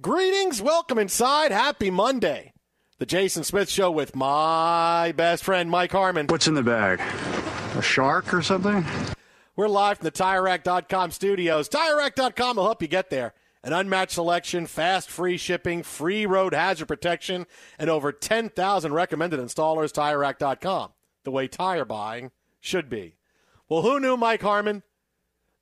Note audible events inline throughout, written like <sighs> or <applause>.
Greetings, welcome inside. Happy Monday. The Jason Smith Show with my best friend, Mike Harmon. What's in the bag? A shark or something? We're live from the TireRack.com studios. TireRack.com will help you get there. An unmatched selection, fast free shipping, free road hazard protection, and over 10,000 recommended installers. TireRack.com, the way tire buying should be. Well, who knew, Mike Harmon,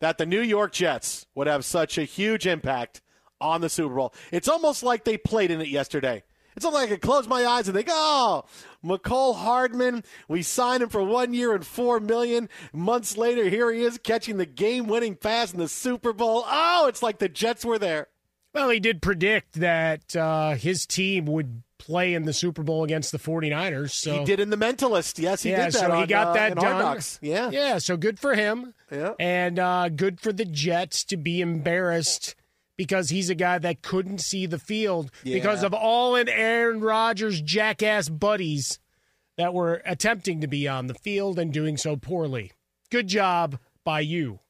that the New York Jets would have such a huge impact on the Super Bowl. It's almost like they played in it yesterday. It's almost like I could close my eyes and think, oh, Mecole Hardman, we signed him for one year and four million. Months later, here he is catching the game-winning pass in the Super Bowl. Oh, it's like the Jets were there. Well, he did predict that uh, his team would play in the Super Bowl against the 49ers. So he did in the Mentalist. Yes, he yeah, did that. So he on, got uh, that done. Yeah, yeah. So good for him. Yeah, and uh, good for the Jets to be embarrassed because he's a guy that couldn't see the field Yeah. because of all in Aaron Rodgers' jackass buddies that were attempting to be on the field and doing so poorly. Good job by you.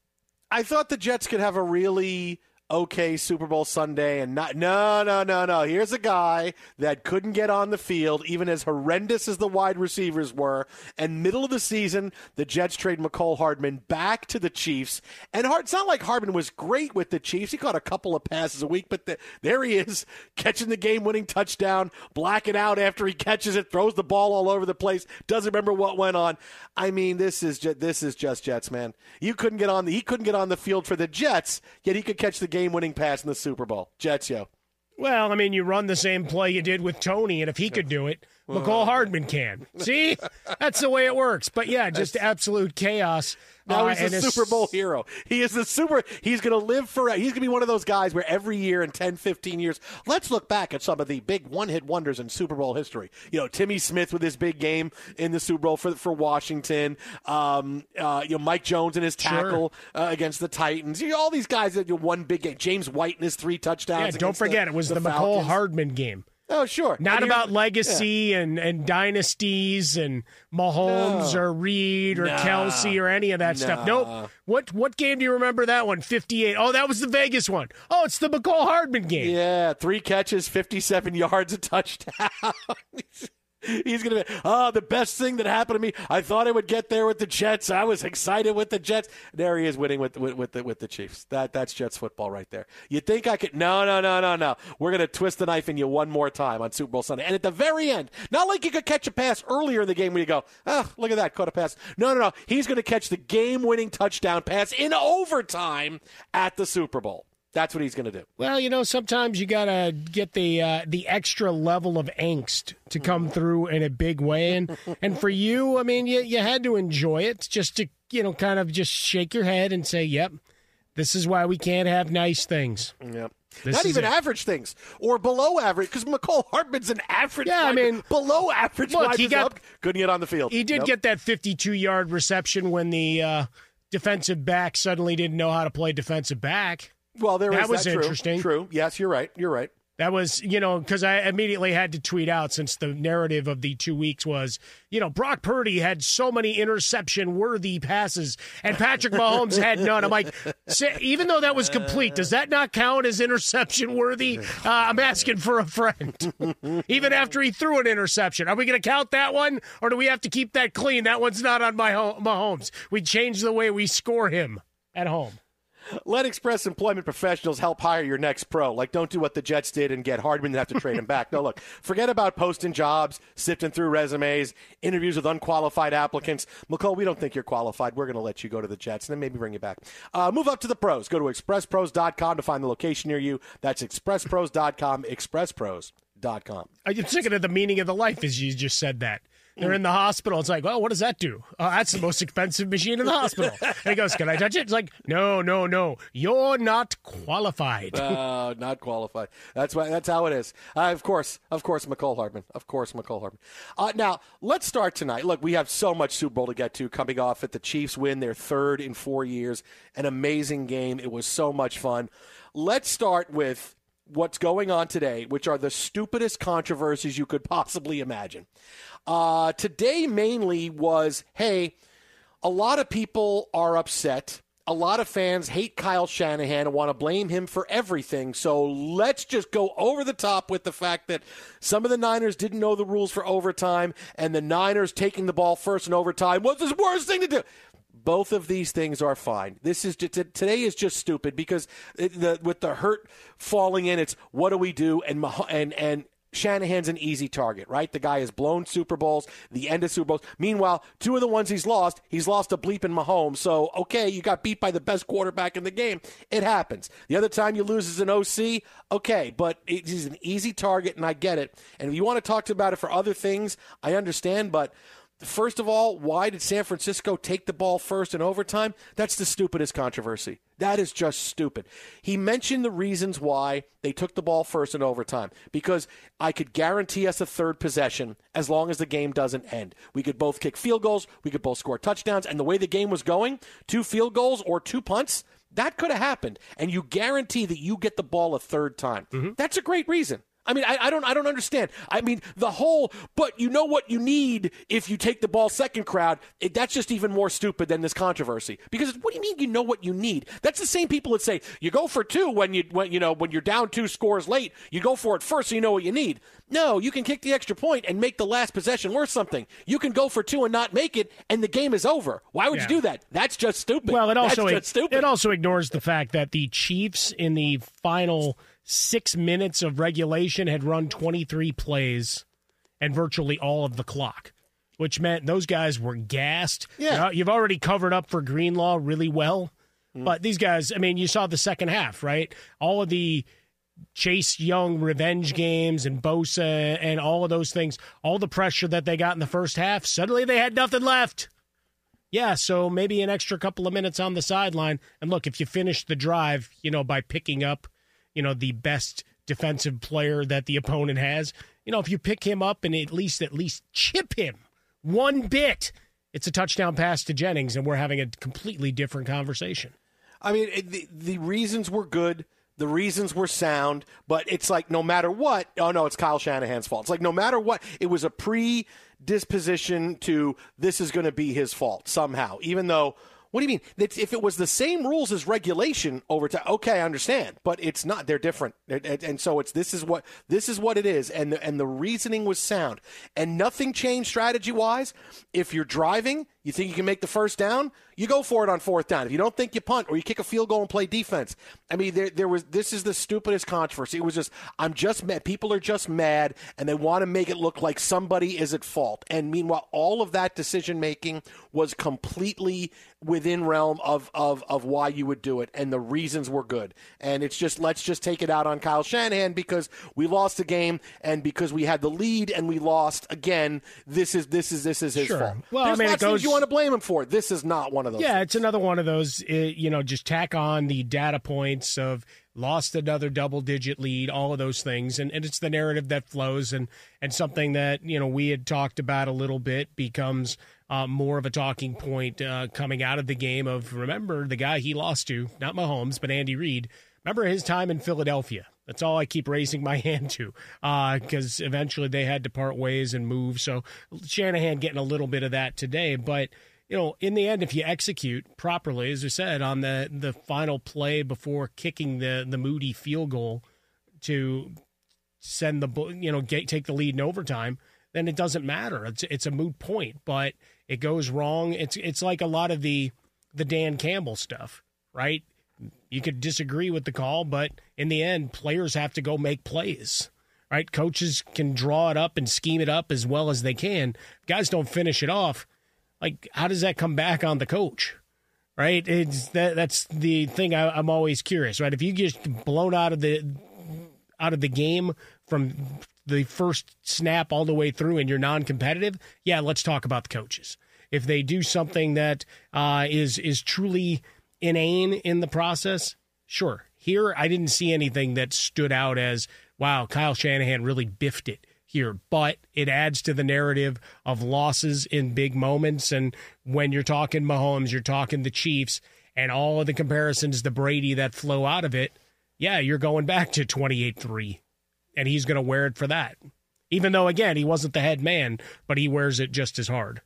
I thought the Jets could have a really okay Super Bowl Sunday and not no no no no. Here's a guy that couldn't get on the field even as horrendous as the wide receivers were. And middle of the season the Jets trade Mecole Hardman back to the Chiefs. And Hard, it's not like Hardman was great with the Chiefs. He caught a couple of passes a week but the, there he is catching the game winning touchdown blacking out after he catches it throws the ball all over the place doesn't remember what went on. I mean this is ju- this is just Jets man. You couldn't get on the he couldn't get on the field for the Jets yet he could catch the game winning pass in the Super Bowl. Jets, yo. Well, I mean, you run the same play you did with Tony, and if he could do it, Mecole Hardman can. See, <laughs> that's the way it works. But yeah, just absolute chaos. Now Uh, he's and a it's- Super Bowl hero. He is the super. He's going to live forever. He's going to be one of those guys where every year in 10, 15 years, let's look back at some of the big one-hit wonders in Super Bowl history. You know, Timmy Smith with his big game in the Super Bowl for for Washington. Um, uh, you know, Mike Jones and his tackle uh, against the Titans. You know, all these guys that you know, won big game. James White and his three touchdowns. Yeah, don't against the- forget it was the, Mecole Falcons. Hardman game. Oh, sure. Not about legacy and, and dynasties and Mahomes No. or Reed or Nah. Kelsey or any of that stuff. Nope. What what game do you remember that one? 58. Oh, that was the Vegas one. Oh, it's the Mecole Hardman game. Yeah, three catches, 57 <laughs> yards, a touchdown. <laughs> He's going to be, oh, the best thing that happened to me. I thought I would get there with the Jets. I was excited with the Jets. There he is winning with, with, with, the, with the Chiefs. That That's Jets football right there. You think I could? No, no, no, no, no. We're going to twist the knife in you one more time on Super Bowl Sunday. And at the very end, not like you could catch a pass earlier in the game where you go, oh, look at that, caught a pass. No, no, no. He's going to catch the game winning touchdown pass in overtime at the Super Bowl. That's what he's going to do. Well, you know, sometimes you got to get the uh, the extra level of angst to come through in a big way, and and for you, I mean, you you had to enjoy it just to you know kind of just shake your head and say, "Yep, this is why we can't have nice things." Yep. This Not even it. average things or below average because Mecole Hardman's an average. Yeah, I mean, below average. look, he got- couldn't get on the field. He did Nope. get that 52 yard reception when the uh, defensive back suddenly didn't know how to play defensive back. Well. There that is was that. True. interesting. True. Yes, you're right. You're right. That was, you know, because I immediately had to tweet out since the narrative of the two weeks was, you know, Brock Purdy had so many interception worthy passes and Patrick Mahomes had none. I'm like, even though that was complete, does that not count as interception worthy? Uh, I'm asking for a friend. <laughs> even after he threw an interception, are we going to count that one or do we have to keep that clean? That one's not on my ho- Mahomes. We change the way we score him at home. Let Express Employment Professionals help hire your next pro. Like, don't do what the Jets did and get Hardman and have to trade him back. No, look, forget about posting jobs, sifting through resumes, interviews with unqualified applicants. Mecole, we don't think you're qualified. We're going to let you go to the Jets and then maybe bring you back. Uh, move up to the pros. Go to expresspros.com to find the location near you. That's expresspros.com, expresspros.com. I'm thinking of the meaning of the life as you just said that. They're in the hospital. It's like, well, what does that do? Oh, that's the most expensive machine in the hospital. <laughs> And he goes, can I touch it? It's like, no, no, no. You're not qualified. Uh, not qualified. That's why. That's how it is. Uh, of course, of course, Mecole Hardman. Of course, Mecole Hardman. Uh, now let's start tonight. Look, we have so much Super Bowl to get to. Coming off at the Chiefs win their third in four years, an amazing game. It was so much fun. Let's start with what's going on today, which are the stupidest controversies you could possibly imagine. Uh, today mainly was, hey, a lot of people are upset. A lot of fans hate Kyle Shanahan and want to blame him for everything. So let's just go over the top with the fact that some of the Niners didn't know the rules for overtime, and the Niners taking the ball first in overtime was the worst thing to do. Both of these things are fine. This is just, today is just stupid because the, with the hurt falling in, it's what do we do? And and and Shanahan's an easy target, right? The guy has blown Super Bowls, the end of Super Bowls. Meanwhile, two of the ones he's lost, he's lost to bleeping Mahomes. So, okay, you got beat by the best quarterback in the game. It happens. The other time you lose is an OC, okay, but he's an easy target, and I get it. And if you want to talk about it for other things, I understand, but. First of all, why did San Francisco take the ball first in overtime? That's the stupidest controversy. That is just stupid. He mentioned the reasons why they took the ball first in overtime because I could guarantee us a third possession as long as the game doesn't end. We could both kick field goals, we could both score touchdowns, and the way the game was going, two field goals or two punts, that could have happened. And you guarantee that you get the ball a third time. Mm-hmm. That's a great reason. I mean, I, I don't, I don't understand. I mean, the whole, but you know what you need if you take the ball second crowd. It, that's just even more stupid than this controversy. Because what do you mean you know what you need? That's the same people that say you go for two when you, when you know, when you're down two scores late. You go for it first, so you know what you need. No, you can kick the extra point and make the last possession worth something. You can go for two and not make it, and the game is over. Why would Yeah. you do that? That's just stupid. Well, it also stupid. it also ignores the fact that the Chiefs in the final six minutes of regulation had run 23 plays and virtually all of the clock, which meant those guys were gassed. Yeah. You've already covered up for Greenlaw really well, mm. but these guys, I mean, you saw the second half, right? All of the Chase Young revenge games and Bosa and all of those things, all the pressure that they got in the first half, suddenly they had nothing left. Yeah, so maybe an extra couple of minutes on the sideline. And look, if you finish the drive, you know, by picking up, you know, the best defensive player that the opponent has, you know, if you pick him up and at least at least chip him one bit, it's a touchdown pass to Jennings, and we're having a completely different conversation. I mean, the, the reasons were good. The reasons were sound, but it's like no matter what, oh no, it's Kyle Shanahan's fault. It's like no matter what, it was a predisposition to this is going to be his fault somehow, even though What do you mean? It's, if it was the same rules as regulation over time, okay, I understand, but it's not. They're different, and, and so it's this is what this is what it is, and the, and the reasoning was sound, and nothing changed strategy wise. If you're driving, you think you can make the first down, you go for it on fourth down. If you don't think you punt or you kick a field goal and play defense, I mean, there, there was this is the stupidest controversy. It was just I'm just mad. People are just mad, and they want to make it look like somebody is at fault. And meanwhile, all of that decision making was completely within realm of, of of why you would do it, and the reasons were good. And it's just let's just take it out on Kyle Shanahan because we lost the game, and because we had the lead and we lost again. This is this is this is his Sure. fault. Well, There's I mean, it lots things goes- you want to blame him for. This is not one of those. Yeah, it's another one of those. uh, You know, just tack on the data points of lost another double digit lead, all of those things, and, and it's the narrative that flows, and and something that you know we had talked about a little bit becomes uh, more of a talking point uh, coming out of the game. Of remember the guy he lost to, not Mahomes, but Andy Reid. Remember his time in Philadelphia. That's all I keep raising my <laughs> hand to, because eventually they had to part ways and move. So Shanahan getting a little bit of that today, but you know, in the end, if you execute properly, as I said, on the the final play before kicking the the Moody field goal to send the you know get, take the lead in overtime, then it doesn't matter. It's it's a moot point. But it goes wrong. It's it's like a lot of the the Dan Campbell stuff, right? You could disagree with the call, but in the end, players have to go make plays. Right? Coaches can draw it up and scheme it up as well as they can. Guys don't finish it off like how does that come back on the coach right it's that that's the thing I, i'm always curious right if you get blown out of the out of the game from the first snap all the way through and you're non-competitive yeah let's talk about the coaches if they do something that uh, is is truly inane in the process sure here i didn't see anything that stood out as wow kyle shanahan really biffed it here, but it adds to the narrative of losses in big moments. And when you're talking Mahomes, you're talking the Chiefs, and all of the comparisons to Brady that flow out of it. Yeah, you're going back to 28 3, and he's going to wear it for that. Even though, again, he wasn't the head man, but he wears it just as hard.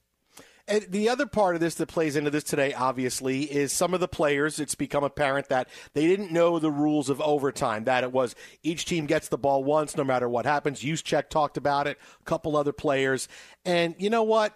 And the other part of this that plays into this today, obviously, is some of the players. It's become apparent that they didn't know the rules of overtime. That it was each team gets the ball once, no matter what happens. Juszczyk talked about it. A couple other players, and you know what?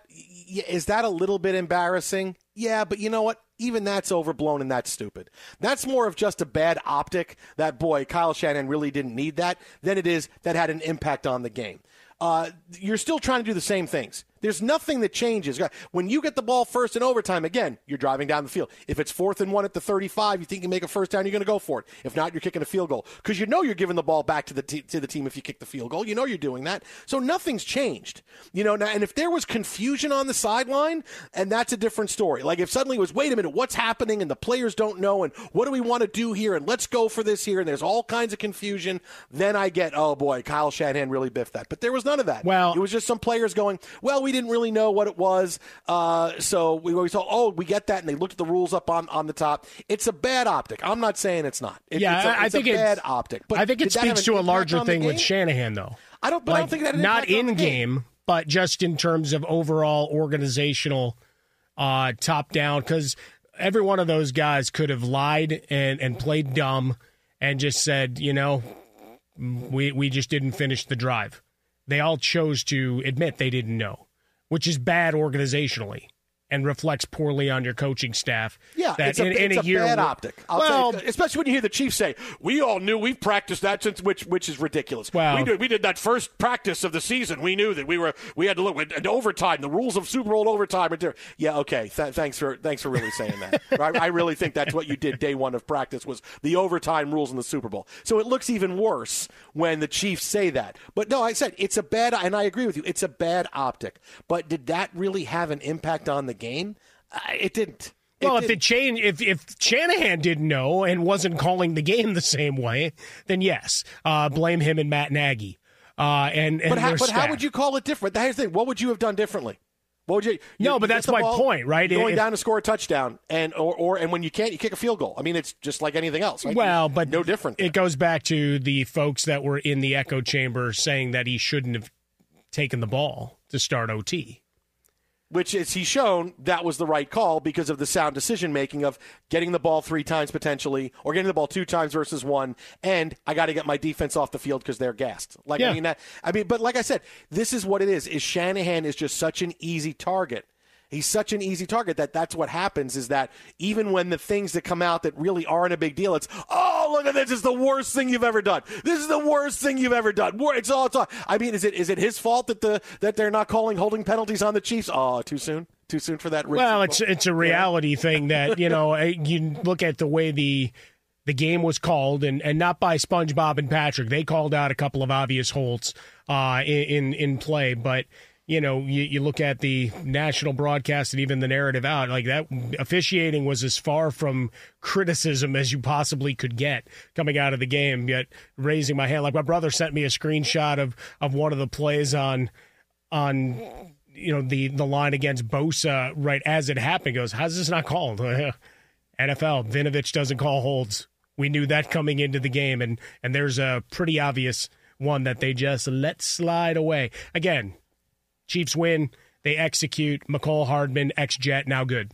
Is that a little bit embarrassing? Yeah, but you know what? Even that's overblown and that's stupid. That's more of just a bad optic. That boy, Kyle Shanahan, really didn't need that. Than it is that had an impact on the game. Uh, you're still trying to do the same things. There's nothing that changes. When you get the ball first in overtime, again, you're driving down the field. If it's fourth and one at the 35, you think you make a first down, you're going to go for it. If not, you're kicking a field goal because you know you're giving the ball back to the to the team if you kick the field goal. You know you're doing that. So nothing's changed. You know, now, and if there was confusion on the sideline, and that's a different story. Like if suddenly it was, wait a minute, what's happening, and the players don't know, and what do we want to do here, and let's go for this here, and there's all kinds of confusion. Then I get, oh boy, Kyle Shanahan really biffed that. But there was none of that. Well, it was just some players going, well, we didn't really know what it was, uh, so we, we thought, oh, we get that, and they looked at the rules up on, on the top. It's a bad optic. I'm not saying it's not. It- yeah, it's a, I- I it's think a it's- bad optic. But I think it did that have speaks to a larger thing with? Shanahan, though. I don't, but I don't think that not in game. game, but just in terms of overall organizational uh, top down. Because every one of those guys could have lied and, and played dumb and just said, you know, we we just didn't finish the drive. They all chose to admit they didn't know, which is bad organizationally and reflects poorly on your coaching staff. Yeah, that it's a, in, in it's a year bad optic. I'll well, you, especially when you hear the Chiefs say, "We all knew we've practiced that since," which which is ridiculous. Well- we did we did that first practice of the season. We knew that we were we had to look at overtime. The rules of Super Bowl overtime. are different. Yeah, okay. Th- thanks for thanks for really saying that. <laughs> I, I really think that's what you did day one of practice was the overtime rules in the Super Bowl. So it looks even worse when the Chiefs say that. But no, I said it's a bad, and I agree with you. It's a bad optic. But did that really have an impact on the game? Uh, it didn't. It Well, if didn't. it changed, if if Shanahan didn't know and wasn't calling the game the same way, then yes, uh, blame him and Matt Nagy. Uh, and and But, how, but how would you call it different? That's the thing. What would you have done differently? What would you? No, but you that's my point, right? Going If- down to score a touchdown, and or, or and when you can't, you kick a field goal. I mean, it's just like anything else. Right? Well, but no different. It goes back to the folks that were in the echo chamber saying that he shouldn't have taken the ball to start OT. Which is he's shown that was the right call because of the sound decision making of getting the ball three times potentially or getting the ball two times versus one and i got to get my defense off the field because they're gassed like Yeah. i mean that, i mean but like i said this is what it is is shanahan is just such an easy target He's such an easy target that that's what happens is that even when the things that come out that really aren't a big deal, it's, oh, look at this. It's the worst thing you've ever done. This is the worst thing you've ever done. It's all, it's all. I mean, is it is it his fault that the that they're not calling holding penalties on the Chiefs? Oh, too soon. Too soon for that. Well, it's it's a reality thing that you know <laughs> eh, you look at the way the the game was called, and, and not by SpongeBob and Patrick. They called out a couple of obvious holds uh, in, in in play, but you know you, you look at the national broadcast and even the narrative out like that officiating was as far from criticism as you possibly could get coming out of the game. Yet raising my hand, like my brother sent me a screenshot of of one of the plays on on you know the the line against Bosa right as it happened. Goes, how's this not called? <laughs> NFL Vinovich doesn't call holds. We knew that coming into the game, and and there's a pretty obvious one that they just let slide away. Again, Chiefs win. They execute. Mecole Hardman, ex Jet, now good.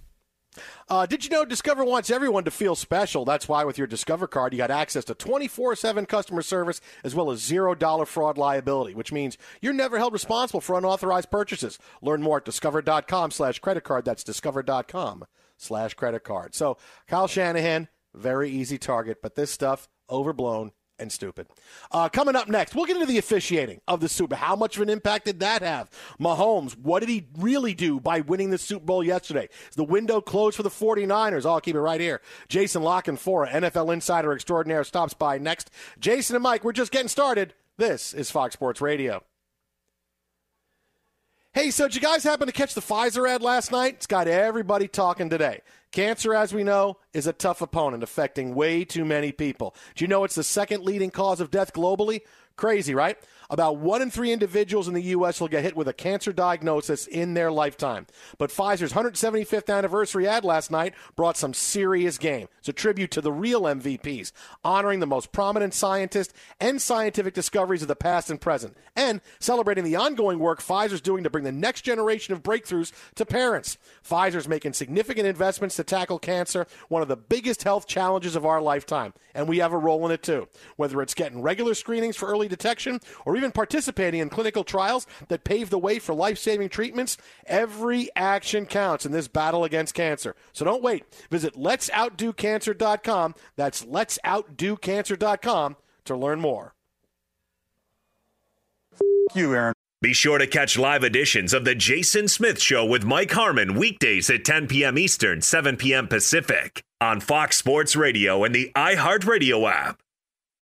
Uh, did you know Discover wants everyone to feel special? That's why with your Discover card, you got access to 24 7 customer service as well as $0 fraud liability, which means you're never held responsible for unauthorized purchases. Learn more at discover.com slash credit card. That's discover.com slash credit card. So, Kyle Shanahan, very easy target, but this stuff, overblown and stupid. Uh, coming up next, we'll get into the officiating of the Super. How much of an impact did that have? Mahomes, what did he really do by winning the Super Bowl yesterday? Is the window closed for the 49ers? I'll keep it right here. Jason Lock and La Canfora, NFL insider extraordinaire, stops by next. Jason and Mike, we're just getting started. This is Fox Sports Radio. Hey, so did you guys happen to catch the Pfizer ad last night? It's got everybody talking today. Cancer, as we know, is a tough opponent affecting way too many people. Do you know it's the second leading cause of death globally? Crazy, right? About one in three individuals in the U.S. will get hit with a cancer diagnosis in their lifetime. But Pfizer's 175th anniversary ad last night brought some serious game. It's a tribute to the real MVPs, honoring the most prominent scientists and scientific discoveries of the past and present, and celebrating the ongoing work Pfizer's doing to bring the next generation of breakthroughs to parents. Pfizer's making significant investments to tackle cancer, one of the biggest health challenges of our lifetime, and we have a role in it too. Whether it's getting regular screenings for early detection or even participating in clinical trials that pave the way for life saving treatments, every action counts in this battle against cancer. So don't wait. Visit let'soutdocancer.com. That's let'soutdocancer.com to learn more. You, Aaron. Be sure to catch live editions of The Jason Smith Show with Mike Harmon weekdays at 10 p.m. Eastern, 7 p.m. Pacific on Fox Sports Radio and the iHeartRadio app.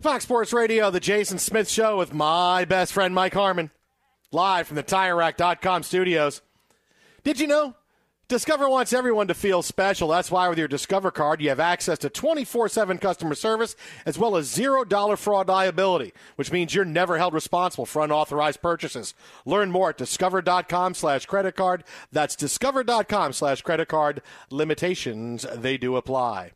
Fox Sports Radio, the Jason Smith Show with my best friend Mike Harmon, live from the TireRack.com studios. Did you know? Discover wants everyone to feel special. That's why with your Discover card, you have access to 24 7 customer service as well as $0 fraud liability, which means you're never held responsible for unauthorized purchases. Learn more at discover.com slash credit card. That's discover.com slash credit card. Limitations, they do apply.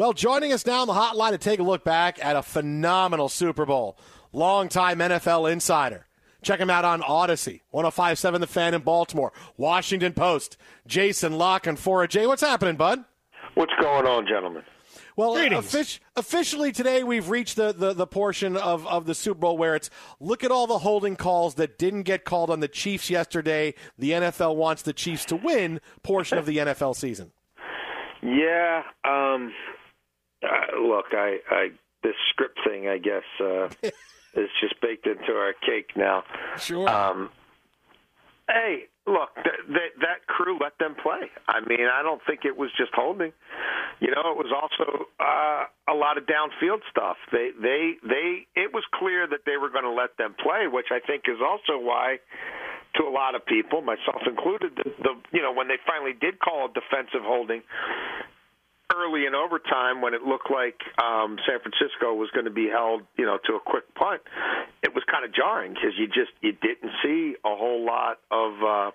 Well, joining us now on the hotline to take a look back at a phenomenal Super Bowl, longtime NFL insider. Check him out on Audacy, 1057 The Fan in Baltimore, Washington Post, Jason La Canfora J. What's happening, bud? What's going on, gentlemen? Well, offic- officially today, we've reached the, the, the portion of, of the Super Bowl where it's look at all the holding calls that didn't get called on the Chiefs yesterday. The NFL wants the Chiefs to win portion of the NFL season. Yeah. Um, uh, look, I, I this script thing, I guess, uh, is just baked into our cake now. Sure. Um, hey, look, th- th- that crew let them play. I mean, I don't think it was just holding. You know, it was also uh, a lot of downfield stuff. They, they, they. It was clear that they were going to let them play, which I think is also why to a lot of people, myself included, the, the you know when they finally did call a defensive holding, early in overtime when it looked like um, San Francisco was going to be held, you know, to a quick punt, it was kind of jarring because you just you didn't see a whole lot of uh,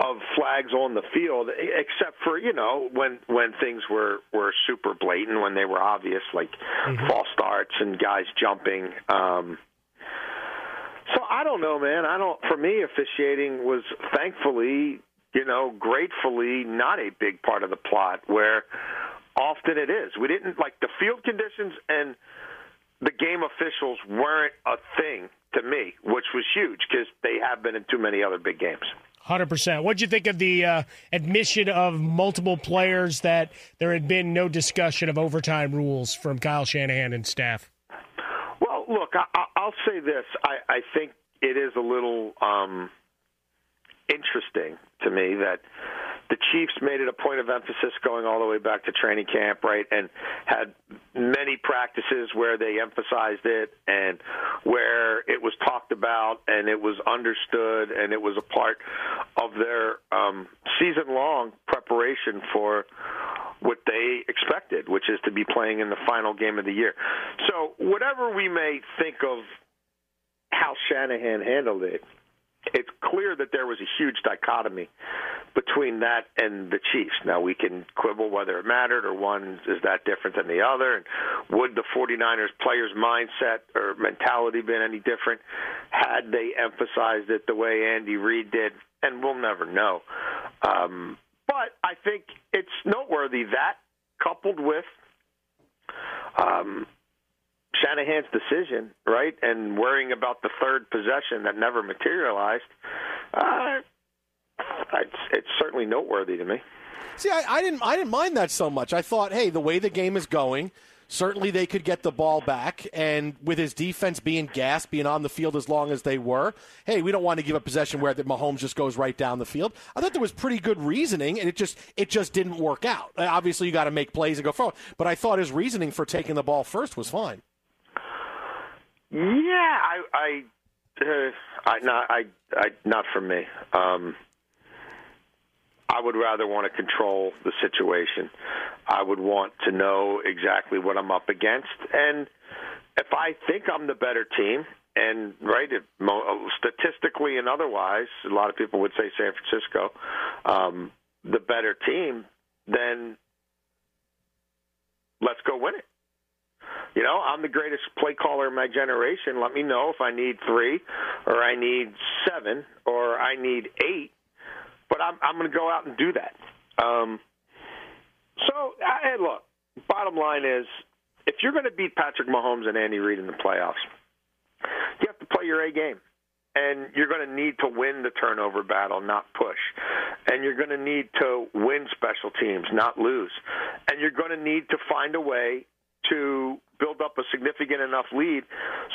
of flags on the field, except for you know when when things were were super blatant, when they were obvious, like mm-hmm. false starts and guys jumping. Um, so I don't know, man. I don't. For me, officiating was thankfully you know, gratefully not a big part of the plot where often it is. We didn't like the field conditions and the game officials weren't a thing to me, which was huge because they have been in too many other big games. Hundred percent. What'd you think of the uh, admission of multiple players that there had been no discussion of overtime rules from Kyle Shanahan and staff? Well, look, I, will say this: I, I think it is a little. Um, interesting to me that the Chiefs made it a point of emphasis going all the way back to training camp, right, and had many practices where they emphasized it and where it was talked about and it was understood and it was a part of their um, season-long preparation for what they expected, which is to be playing in the final game of the year. So, whatever we may think of how Shanahan handled it, it's clear that there was a huge dichotomy between that and the Chiefs. Now we can quibble whether it mattered or one is that different than the other, and would the 49ers players' mindset or mentality been any different had they emphasized it the way Andy Reid did? And we'll never know. Um, but I think it's noteworthy that coupled with um, Shanahan's decision, right, and worrying about the third possession that never materialized, uh, it's, it's certainly noteworthy to me. See, I, I didn't, I didn't mind that so much. I thought, hey, the way the game is going, certainly they could get the ball back. And with his defense being gassed, being on the field as long as they were, hey, we don't want to give a possession where the Mahomes just goes right down the field. I thought there was pretty good reasoning, and it just it just didn't work out. Obviously, you got to make plays and go forward. But I thought his reasoning for taking the ball first was fine. Yeah, I, I, uh, I not, I, I, not for me. Um, I would rather want to control the situation. I would want to know exactly what I'm up against, and if I think I'm the better team, and right, if, statistically and otherwise, a lot of people would say San Francisco. Um, the better team, then let's go win it. You know, I'm the greatest play caller in my generation. Let me know if I need three, or I need seven, or I need eight. But I'm I'm going to go out and do that. Um, so, hey, look. Bottom line is, if you're going to beat Patrick Mahomes and Andy Reid in the playoffs, you have to play your A game. And you're going to need to win the turnover battle, not push. And you're going to need to win special teams, not lose. And you're going to need to find a way to build up a significant enough lead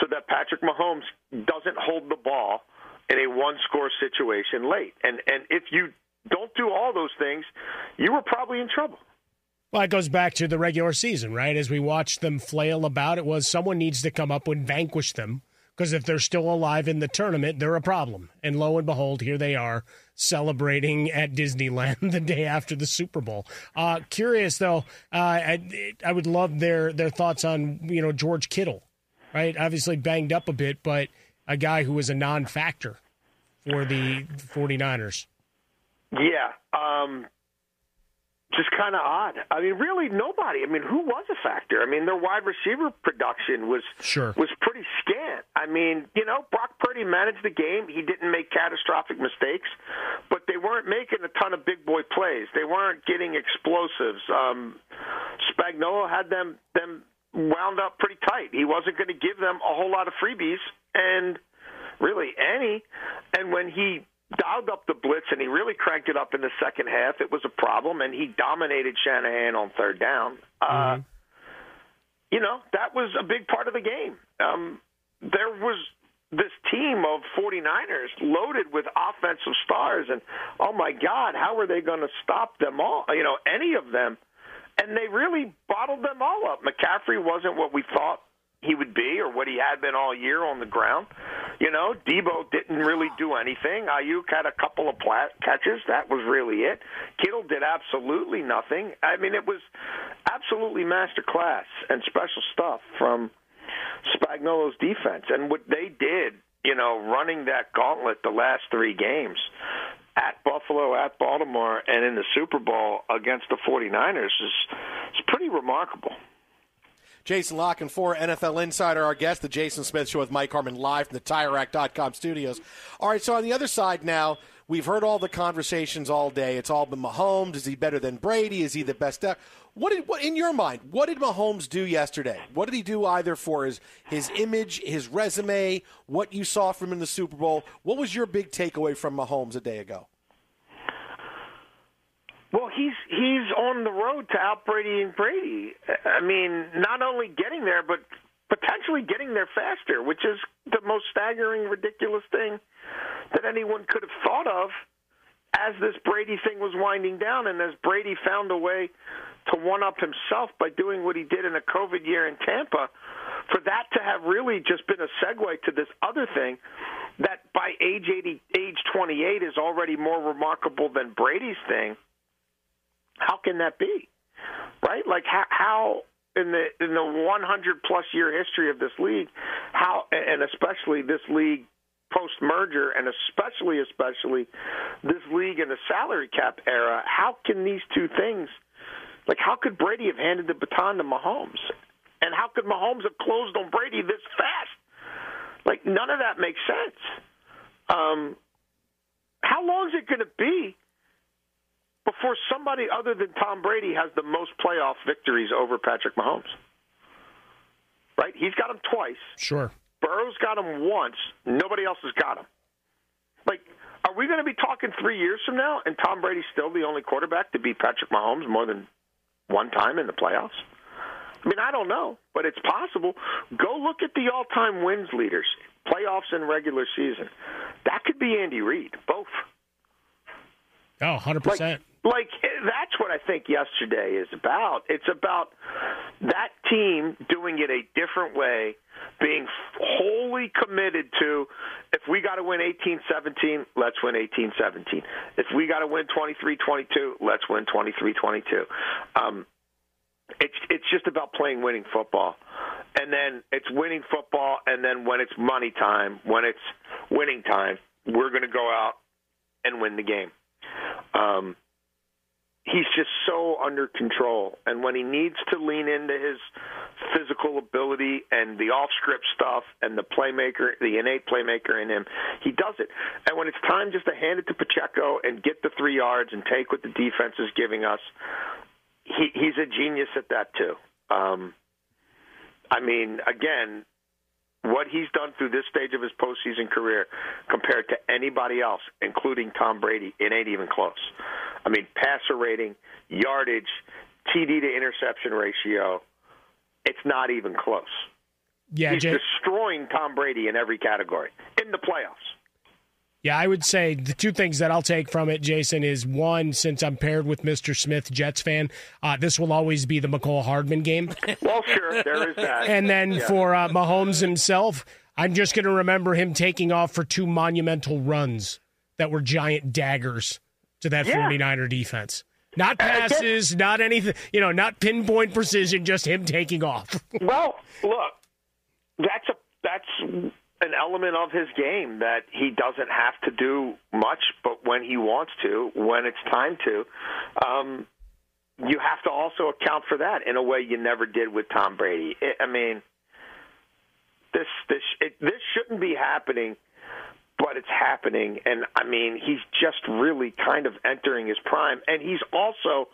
so that Patrick Mahomes doesn't hold the ball in a one score situation late. And and if you don't do all those things, you were probably in trouble. Well, it goes back to the regular season, right? As we watched them flail about, it was someone needs to come up and vanquish them because if they're still alive in the tournament, they're a problem. And lo and behold, here they are celebrating at Disneyland <laughs> the day after the Super Bowl. Uh, curious though, uh, I, I would love their their thoughts on you know George Kittle, right? Obviously banged up a bit, but a guy who was a non-factor for the 49ers. Yeah, um, just kind of odd. I mean, really nobody. I mean, who was a factor? I mean, their wide receiver production was sure. was pretty scant. I mean, you know, Brock Purdy managed the game. He didn't make catastrophic mistakes, but they weren't making a ton of big boy plays. They weren't getting explosives. Um, Spagnuolo had them them wound up pretty tight. He wasn't going to give them a whole lot of freebies, and really any. And when he dialed up the blitz and he really cranked it up in the second half. It was a problem, and he dominated Shanahan on third down. Uh, Mm-hmm. Uh, you know, that was a big part of the game. Um, there was this team of 49ers loaded with offensive stars, and oh my God, how are they going to stop them all? You know, any of them. And they really bottled them all up. McCaffrey wasn't what we thought he would be or what he had been all year on the ground. You know, Deebo didn't really do anything. Aiyuk had a couple of plat- catches. That was really it. Kittle did absolutely nothing. I mean, it was absolutely master class and special stuff from Spagnuolo's defense. And what they did, you know, running that gauntlet the last three games at Buffalo, at Baltimore, and in the Super Bowl against the 49ers is, is pretty remarkable. Jason La Canfora NFL Insider, our guest, the Jason Smith Show with Mike Harmon live from the TireRack.com studios. All right, so on the other side now, we've heard all the conversations all day. It's all been Mahomes. Is he better than Brady? Is he the best? What did, what in your mind? What did Mahomes do yesterday? What did he do either for his his image, his resume, what you saw from him in the Super Bowl? What was your big takeaway from Mahomes a day ago? Well, he's he's on the road to out Brady and Brady. I mean, not only getting there, but potentially getting there faster, which is the most staggering, ridiculous thing that anyone could have thought of as this Brady thing was winding down, and as Brady found a way to one up himself by doing what he did in a COVID year in Tampa. For that to have really just been a segue to this other thing that by age 80, age 28 is already more remarkable than Brady's thing how can that be? Right? Like how, how in the in the 100 plus year history of this league, how and especially this league post merger, and especially especially this league in the salary cap era, how can these two things? Like how could Brady have handed the baton to Mahomes, and how could Mahomes have closed on Brady this fast? Like none of that makes sense. Um, how long is it going to be? Before somebody other than Tom Brady has the most playoff victories over Patrick Mahomes. Right? He's got him twice. Sure. Burrow's got him once. Nobody else has got him. Like, are we going to be talking three years from now and Tom Brady's still the only quarterback to beat Patrick Mahomes more than one time in the playoffs? I mean, I don't know, but it's possible. Go look at the all time wins leaders, playoffs and regular season. That could be Andy Reid, both. Oh, 100%. Like, like that's what I think yesterday is about. It's about that team doing it a different way, being wholly committed to if we got to win 18-17, let's win 18-17. If we got to win 23-22, let's win 23-22. Um, it's it's just about playing winning football, and then it's winning football, and then when it's money time, when it's winning time, we're going to go out and win the game. Um, he's just so under control. And when he needs to lean into his physical ability and the off script stuff and the playmaker, the innate playmaker in him, he does it. And when it's time just to hand it to Pacheco and get the three yards and take what the defense is giving us, he, he's a genius at that too. Um, I mean, again, what he's done through this stage of his postseason career compared to anybody else, including Tom Brady, it ain't even close. I mean, passer rating, yardage, TD to interception ratio, it's not even close. Yeah, he's Jay- destroying Tom Brady in every category in the playoffs. Yeah, I would say the two things that I'll take from it, Jason, is one, since I'm paired with Mr. Smith, Jets fan, uh, this will always be the Mecole Hardman game. <laughs> Well, sure, there is that. And then Yeah. for uh, Mahomes himself, I'm just going to remember him taking off for two monumental runs that were giant daggers to that Yeah. 49er defense. Not passes, not anything, you know, not pinpoint precision, just him taking off. <laughs> Well, look, that's a that's an element of his game that he doesn't have to do much, but when he wants to, when it's time to, um, you have to also account for that in a way you never did with Tom Brady. I mean, this this it, this shouldn't be happening. But it's happening, and I mean, he's just really kind of entering his prime, and he's also,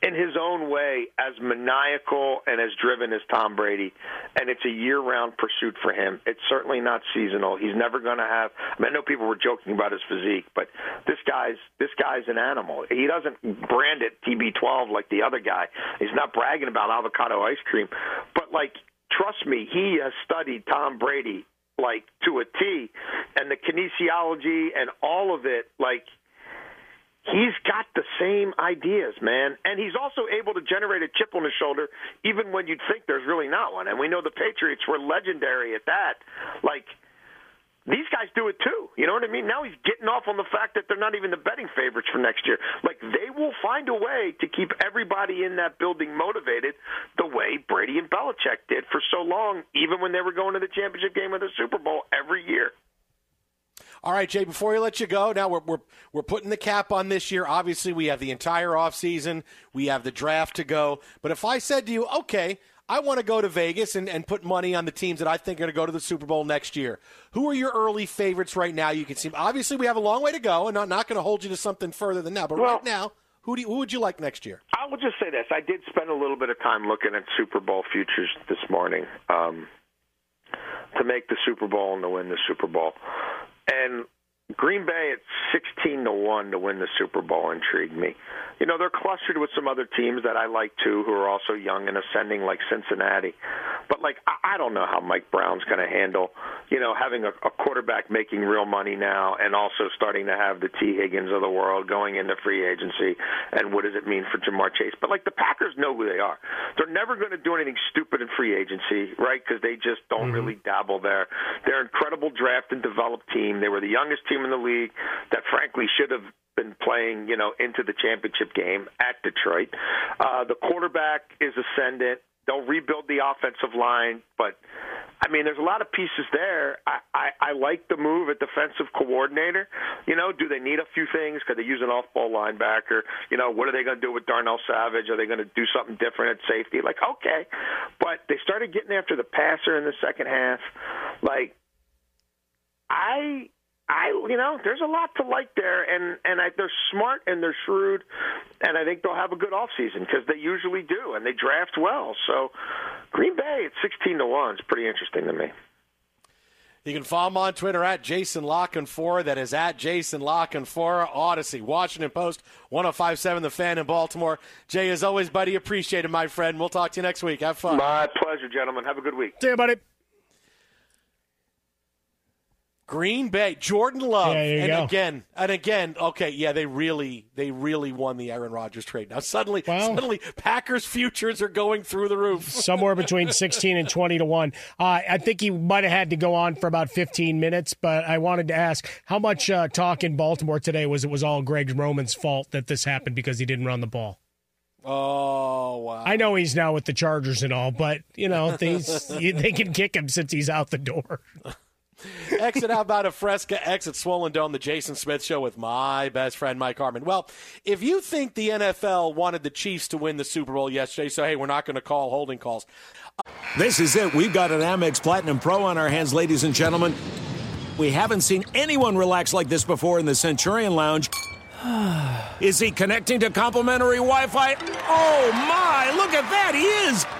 in his own way, as maniacal and as driven as Tom Brady, and it's a year-round pursuit for him. It's certainly not seasonal. He's never going to have. I, mean, I know people were joking about his physique, but this guy's this guy's an animal. He doesn't brand it TB12 like the other guy. He's not bragging about avocado ice cream, but like trust me, he has studied Tom Brady like to a T, and the kinesiology and all of it, like he's got the same ideas, man. And he's also able to generate a chip on his shoulder, even when you'd think there's really not one. And we know the Patriots were legendary at that. Like these guys do it too. You know what I mean? Now he's getting off on the fact that they're not even the betting favorites for next year. Like they will find a way to keep everybody in that building motivated the way Brady and Belichick did for so long, even when they were going to the championship game of the Super Bowl every year. All right, Jay, before we let you go, now we're, we're, we're putting the cap on this year. Obviously, we have the entire offseason, we have the draft to go. But if I said to you, okay, I want to go to Vegas and, and put money on the teams that I think are going to go to the Super Bowl next year, who are your early favorites right now? You can see, obviously, we have a long way to go, and I'm not going to hold you to something further than that. But Well- right now, who, do you, who would you like next year? I will just say this: I did spend a little bit of time looking at Super Bowl futures this morning um, to make the Super Bowl and to win the Super Bowl, and Green Bay at sixteen to one to win the Super Bowl intrigued me. You know, they're clustered with some other teams that I like too, who are also young and ascending, like Cincinnati. But like, I don't know how Mike Brown's going to handle, you know, having a, a quarterback making real money now, and also starting to have the Tee Higgins of the world going into free agency, and what does it mean for Ja'Marr Chase? But like, the Packers know who they are. They're never going to do anything stupid in free agency, right? Because they just don't mm-hmm. really dabble there. They're an incredible draft and developed team. They were the youngest team in the league that, frankly, should have been playing, you know, into the championship game at Detroit. Uh, the quarterback is ascendant. They'll rebuild the offensive line, but I mean, there's a lot of pieces there. I, I, I like the move at defensive coordinator. You know, do they need a few things? Could they use an off-ball linebacker? You know, what are they going to do with Darnell Savage? Are they going to do something different at safety? Like, okay, but they started getting after the passer in the second half. Like, I I you know there's a lot to like there, and and I, they're smart and they're shrewd, and I think they'll have a good off season because they usually do, and they draft well. So Green Bay at sixteen to one is pretty interesting to me. You can follow him on Twitter at Jason La Canfora. That is at Jason Lockenfora. Audacy, Washington Post, 1057 The Fan in Baltimore. Jay, as always, buddy, appreciate it, my friend. We'll talk to you next week. Have fun. My pleasure, gentlemen. Have a good week. See you, buddy. Green Bay, Jordan Love, Yeah, and go. again, and again. Okay, yeah, they really, they really won the Aaron Rodgers trade. Now suddenly, suddenly, Packers futures are going through the roof. <laughs> somewhere between 16 and 20 to 1. Uh, I think he might have had to go on for about 15 minutes, but I wanted to ask how much uh, talk in Baltimore today was it was all Greg Roman's fault that this happened because he didn't run the ball. Oh wow! I know he's now with the Chargers and all, but you know these <laughs> they can kick him since he's out the door. <laughs> <laughs> Exit out about a Fresca, exit Swollen Dome, the Jason Smith Show with my best friend Mike Harmon. Well, if you think the NFL wanted the Chiefs to win the Super Bowl yesterday, so hey, we're not going to call holding calls. This is it. We've got an Amex Platinum Pro on our hands, ladies and gentlemen. We haven't seen anyone relax like this before in the Centurion Lounge. <sighs> Is he connecting to complimentary Wi Fi? Oh my, look at that, he is!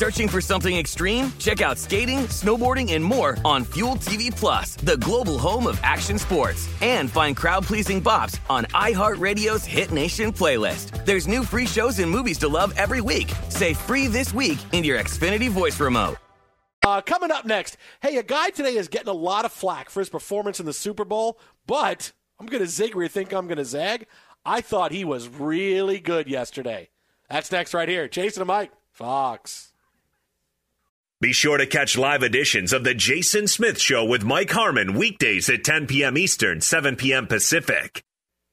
Searching for something extreme? Check out skating, snowboarding, and more on Fuel TV Plus, the global home of action sports. And find crowd-pleasing bops on iHeartRadio's Hit Nation playlist. There's new free shows and movies to love every week. Say free this week in your Xfinity voice remote. Uh, coming up next, hey, a guy today is getting a lot of flack for his performance in the Super Bowl, but I'm going to zig where you think I'm going to zag. I thought he was really good yesterday. That's next right here. Jason and Mike, Fox. Be sure to catch live editions of The Jason Smith Show with Mike Harmon weekdays at 10 p.m. Eastern, 7 p.m. Pacific.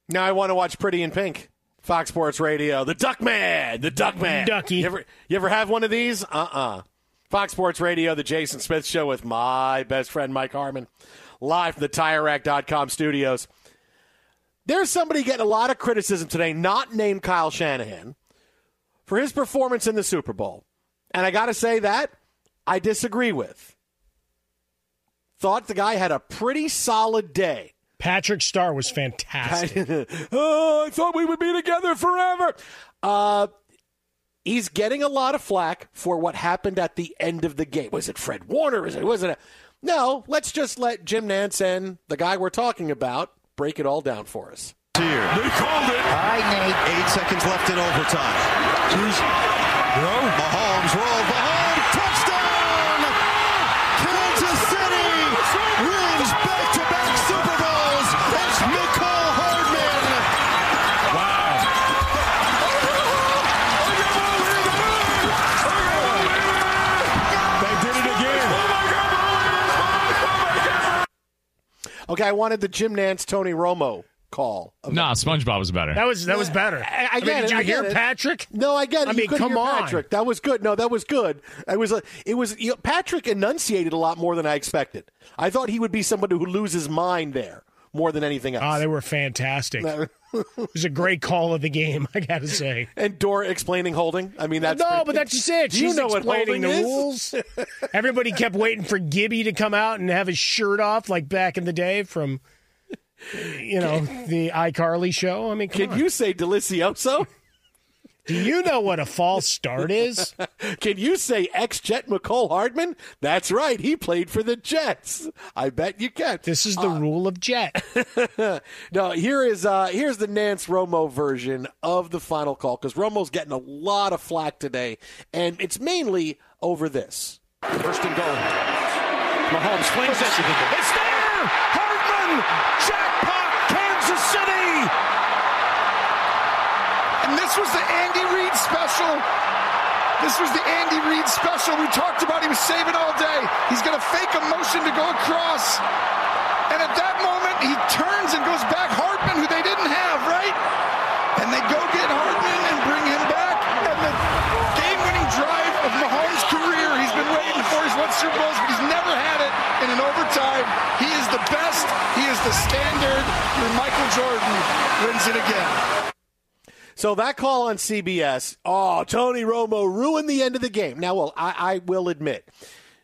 Now I want to watch Pretty in Pink. Fox Sports Radio. The Duckman. The Duckman. Ducky. You ever, you ever have one of these? Uh uh Fox Sports Radio, The Jason Smith Show with my best friend Mike Harmon, live from the TireRack.com studios. There's somebody getting a lot of criticism today, not named Kyle Shanahan, for his performance in the Super Bowl. And I got to say that I disagree with. Thought the guy had a pretty solid day. Patrick Star was fantastic. <laughs> oh, I thought we would be together forever. Uh, he's getting a lot of flack for what happened at the end of the game. Was it Fred Warner? Was it? Was it? A, no. Let's just let Jim Nantz and the guy we're talking about break it all down for us. Here. They called it. All right, Nate. Eight seconds left in overtime. Mahomes Okay, I wanted the Jim Nantz Tony Romo call. Nah, SpongeBob was better. That was that was better. I, I mean, did it, you I hear it. Patrick? No, I get it. I mean, couldn't come hear on. Patrick. That was good. No, that was good. It was. A, it was. You know, Patrick enunciated a lot more than I expected. I thought he would be somebody who loses mind there more than anything else. Ah, they were fantastic. <laughs> it was a great call of the game, <laughs> I got to say. and Dora explaining holding. I mean, that's no, pretty- but that's just it. Do you know what explaining the is? rules. <laughs> Everybody kept waiting for Gibby to come out and have his shirt off, like back in the day from, you know, the iCarly show. I mean, Can on. you say delicioso? Do you know what a false start is? <laughs> Can you say ex Jet Mecole Hardman? That's right. He played for the Jets. I bet you can. This is the rule of Jet. <laughs> no, here is uh, here's the Nantz Romo version of the final call because Romo's getting a lot of flack today, and it's mainly over this. First and goal. Mahomes flings it. It's there! Hardman! Jackpot! Kansas City! And this was the Andy Reid special. This was the Andy Reid special we talked about. He was saving all day. He's going to fake a motion to go across. And at that moment, he turns and goes back Hardman, who they didn't have, right? And they go get Hardman and bring him back. And the game-winning drive of Mahomes' career, he's been waiting for. He's won Super Bowls, but he's never had it in an overtime. He is the best. He is the standard. And Michael Jordan wins it again. So that call on CBS, oh, Tony Romo ruined the end of the game. Now, well, I, I will admit,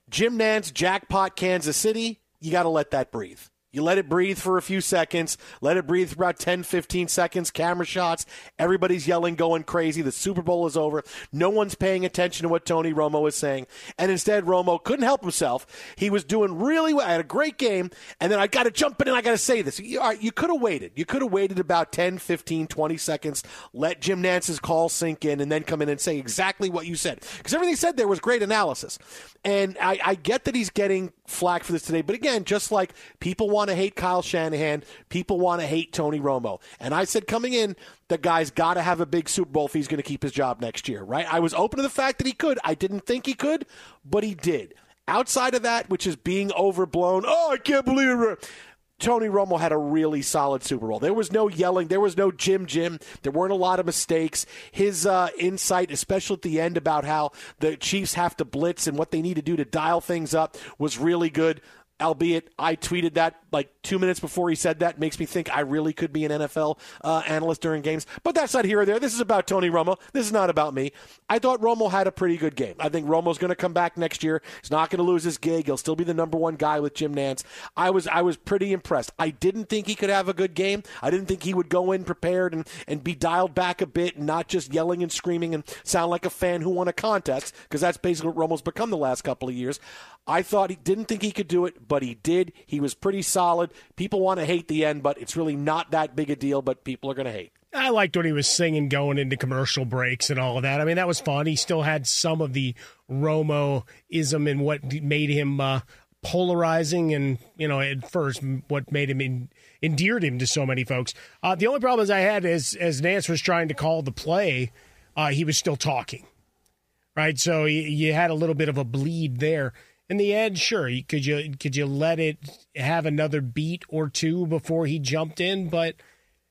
Jim Nantz, jackpot Kansas City, you got to let that breathe. You let it breathe for a few seconds. Let it breathe for about 10, 15 seconds. Camera shots. Everybody's yelling, going crazy. The Super Bowl is over. No one's paying attention to what Tony Romo is saying. And instead, Romo couldn't help himself. He was doing really well. I had a great game. And then I got to jump in and I got to say this. You, you could have waited. You could have waited about 10, 15, 20 seconds. Let Jim Nantz's call sink in and then come in and say exactly what you said. Because everything said there was great analysis. And I, I get that he's getting flack for this today. But again, just like people want to hate Kyle Shanahan, people want to hate Tony Romo. And I said coming in, the guy's got to have a big Super Bowl if he's going to keep his job next year, right? I was open to the fact that he could. I didn't think he could, but he did. Outside of that, which is being overblown, oh, I can't believe it. Tony Romo had a really solid Super Bowl. There was no yelling. There was no Jim Jim. There weren't a lot of mistakes. His uh, insight, especially at the end about how the Chiefs have to blitz and what they need to do to dial things up, was really good albeit I tweeted that like two minutes before he said that. Makes me think I really could be an NFL uh, analyst during games. But that's not here or there. This is about Tony Romo. This is not about me. I thought Romo had a pretty good game. I think Romo's going to come back next year. He's not going to lose his gig. He'll still be the number one guy with Jim Nantz. I was I was pretty impressed. I didn't think he could have a good game. I didn't think he would go in prepared and, and be dialed back a bit and not just yelling and screaming and sound like a fan who won a contest because that's basically what Romo's become the last couple of years. I thought he didn't think he could do it, but he did. He was pretty solid. People want to hate the end, but it's really not that big a deal, but people are going to hate. I liked when he was singing going into commercial breaks and all of that. I mean, that was fun. He still had some of the Romo ism and what made him uh, polarizing and, you know, at first, what made him in, endeared him to so many folks. Uh, the only problem is I had is as Nantz was trying to call the play, uh, he was still talking, right? So you, you had a little bit of a bleed there. In the end, sure, could you could you let it have another beat or two before he jumped in? But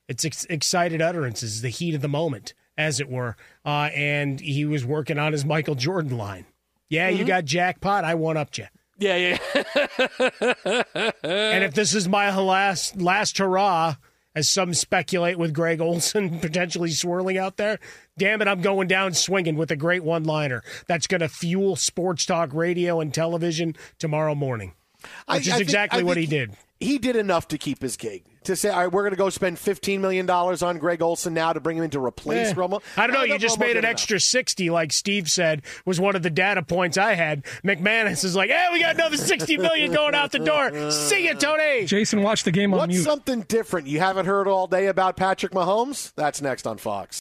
it's ex- excited utterances, the heat of the moment, as it were. Uh, and he was working on his Michael Jordan line. Yeah, mm-hmm. you got jackpot. I one upped you. Yeah, yeah. <laughs> and if this is my last last hurrah, as some speculate with Greg Olsen <laughs> potentially swirling out there. Damn it, I'm going down swinging with a great one liner that's going to fuel sports talk radio and television tomorrow morning. Which I, is I exactly think, what he did. He did enough to keep his gig to say, all right, we're going to go spend $15 million on Greg Olsen now to bring him in to replace eh, Romo. I don't know. You just Romo made an extra 60, like Steve said, was one of the data points I had. McManus is like, hey, we got another 60 million going out the door. See you, Tony. Jason, watch the game on What's mute. something different you haven't heard all day about Patrick Mahomes? That's next on Fox.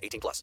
18 plus.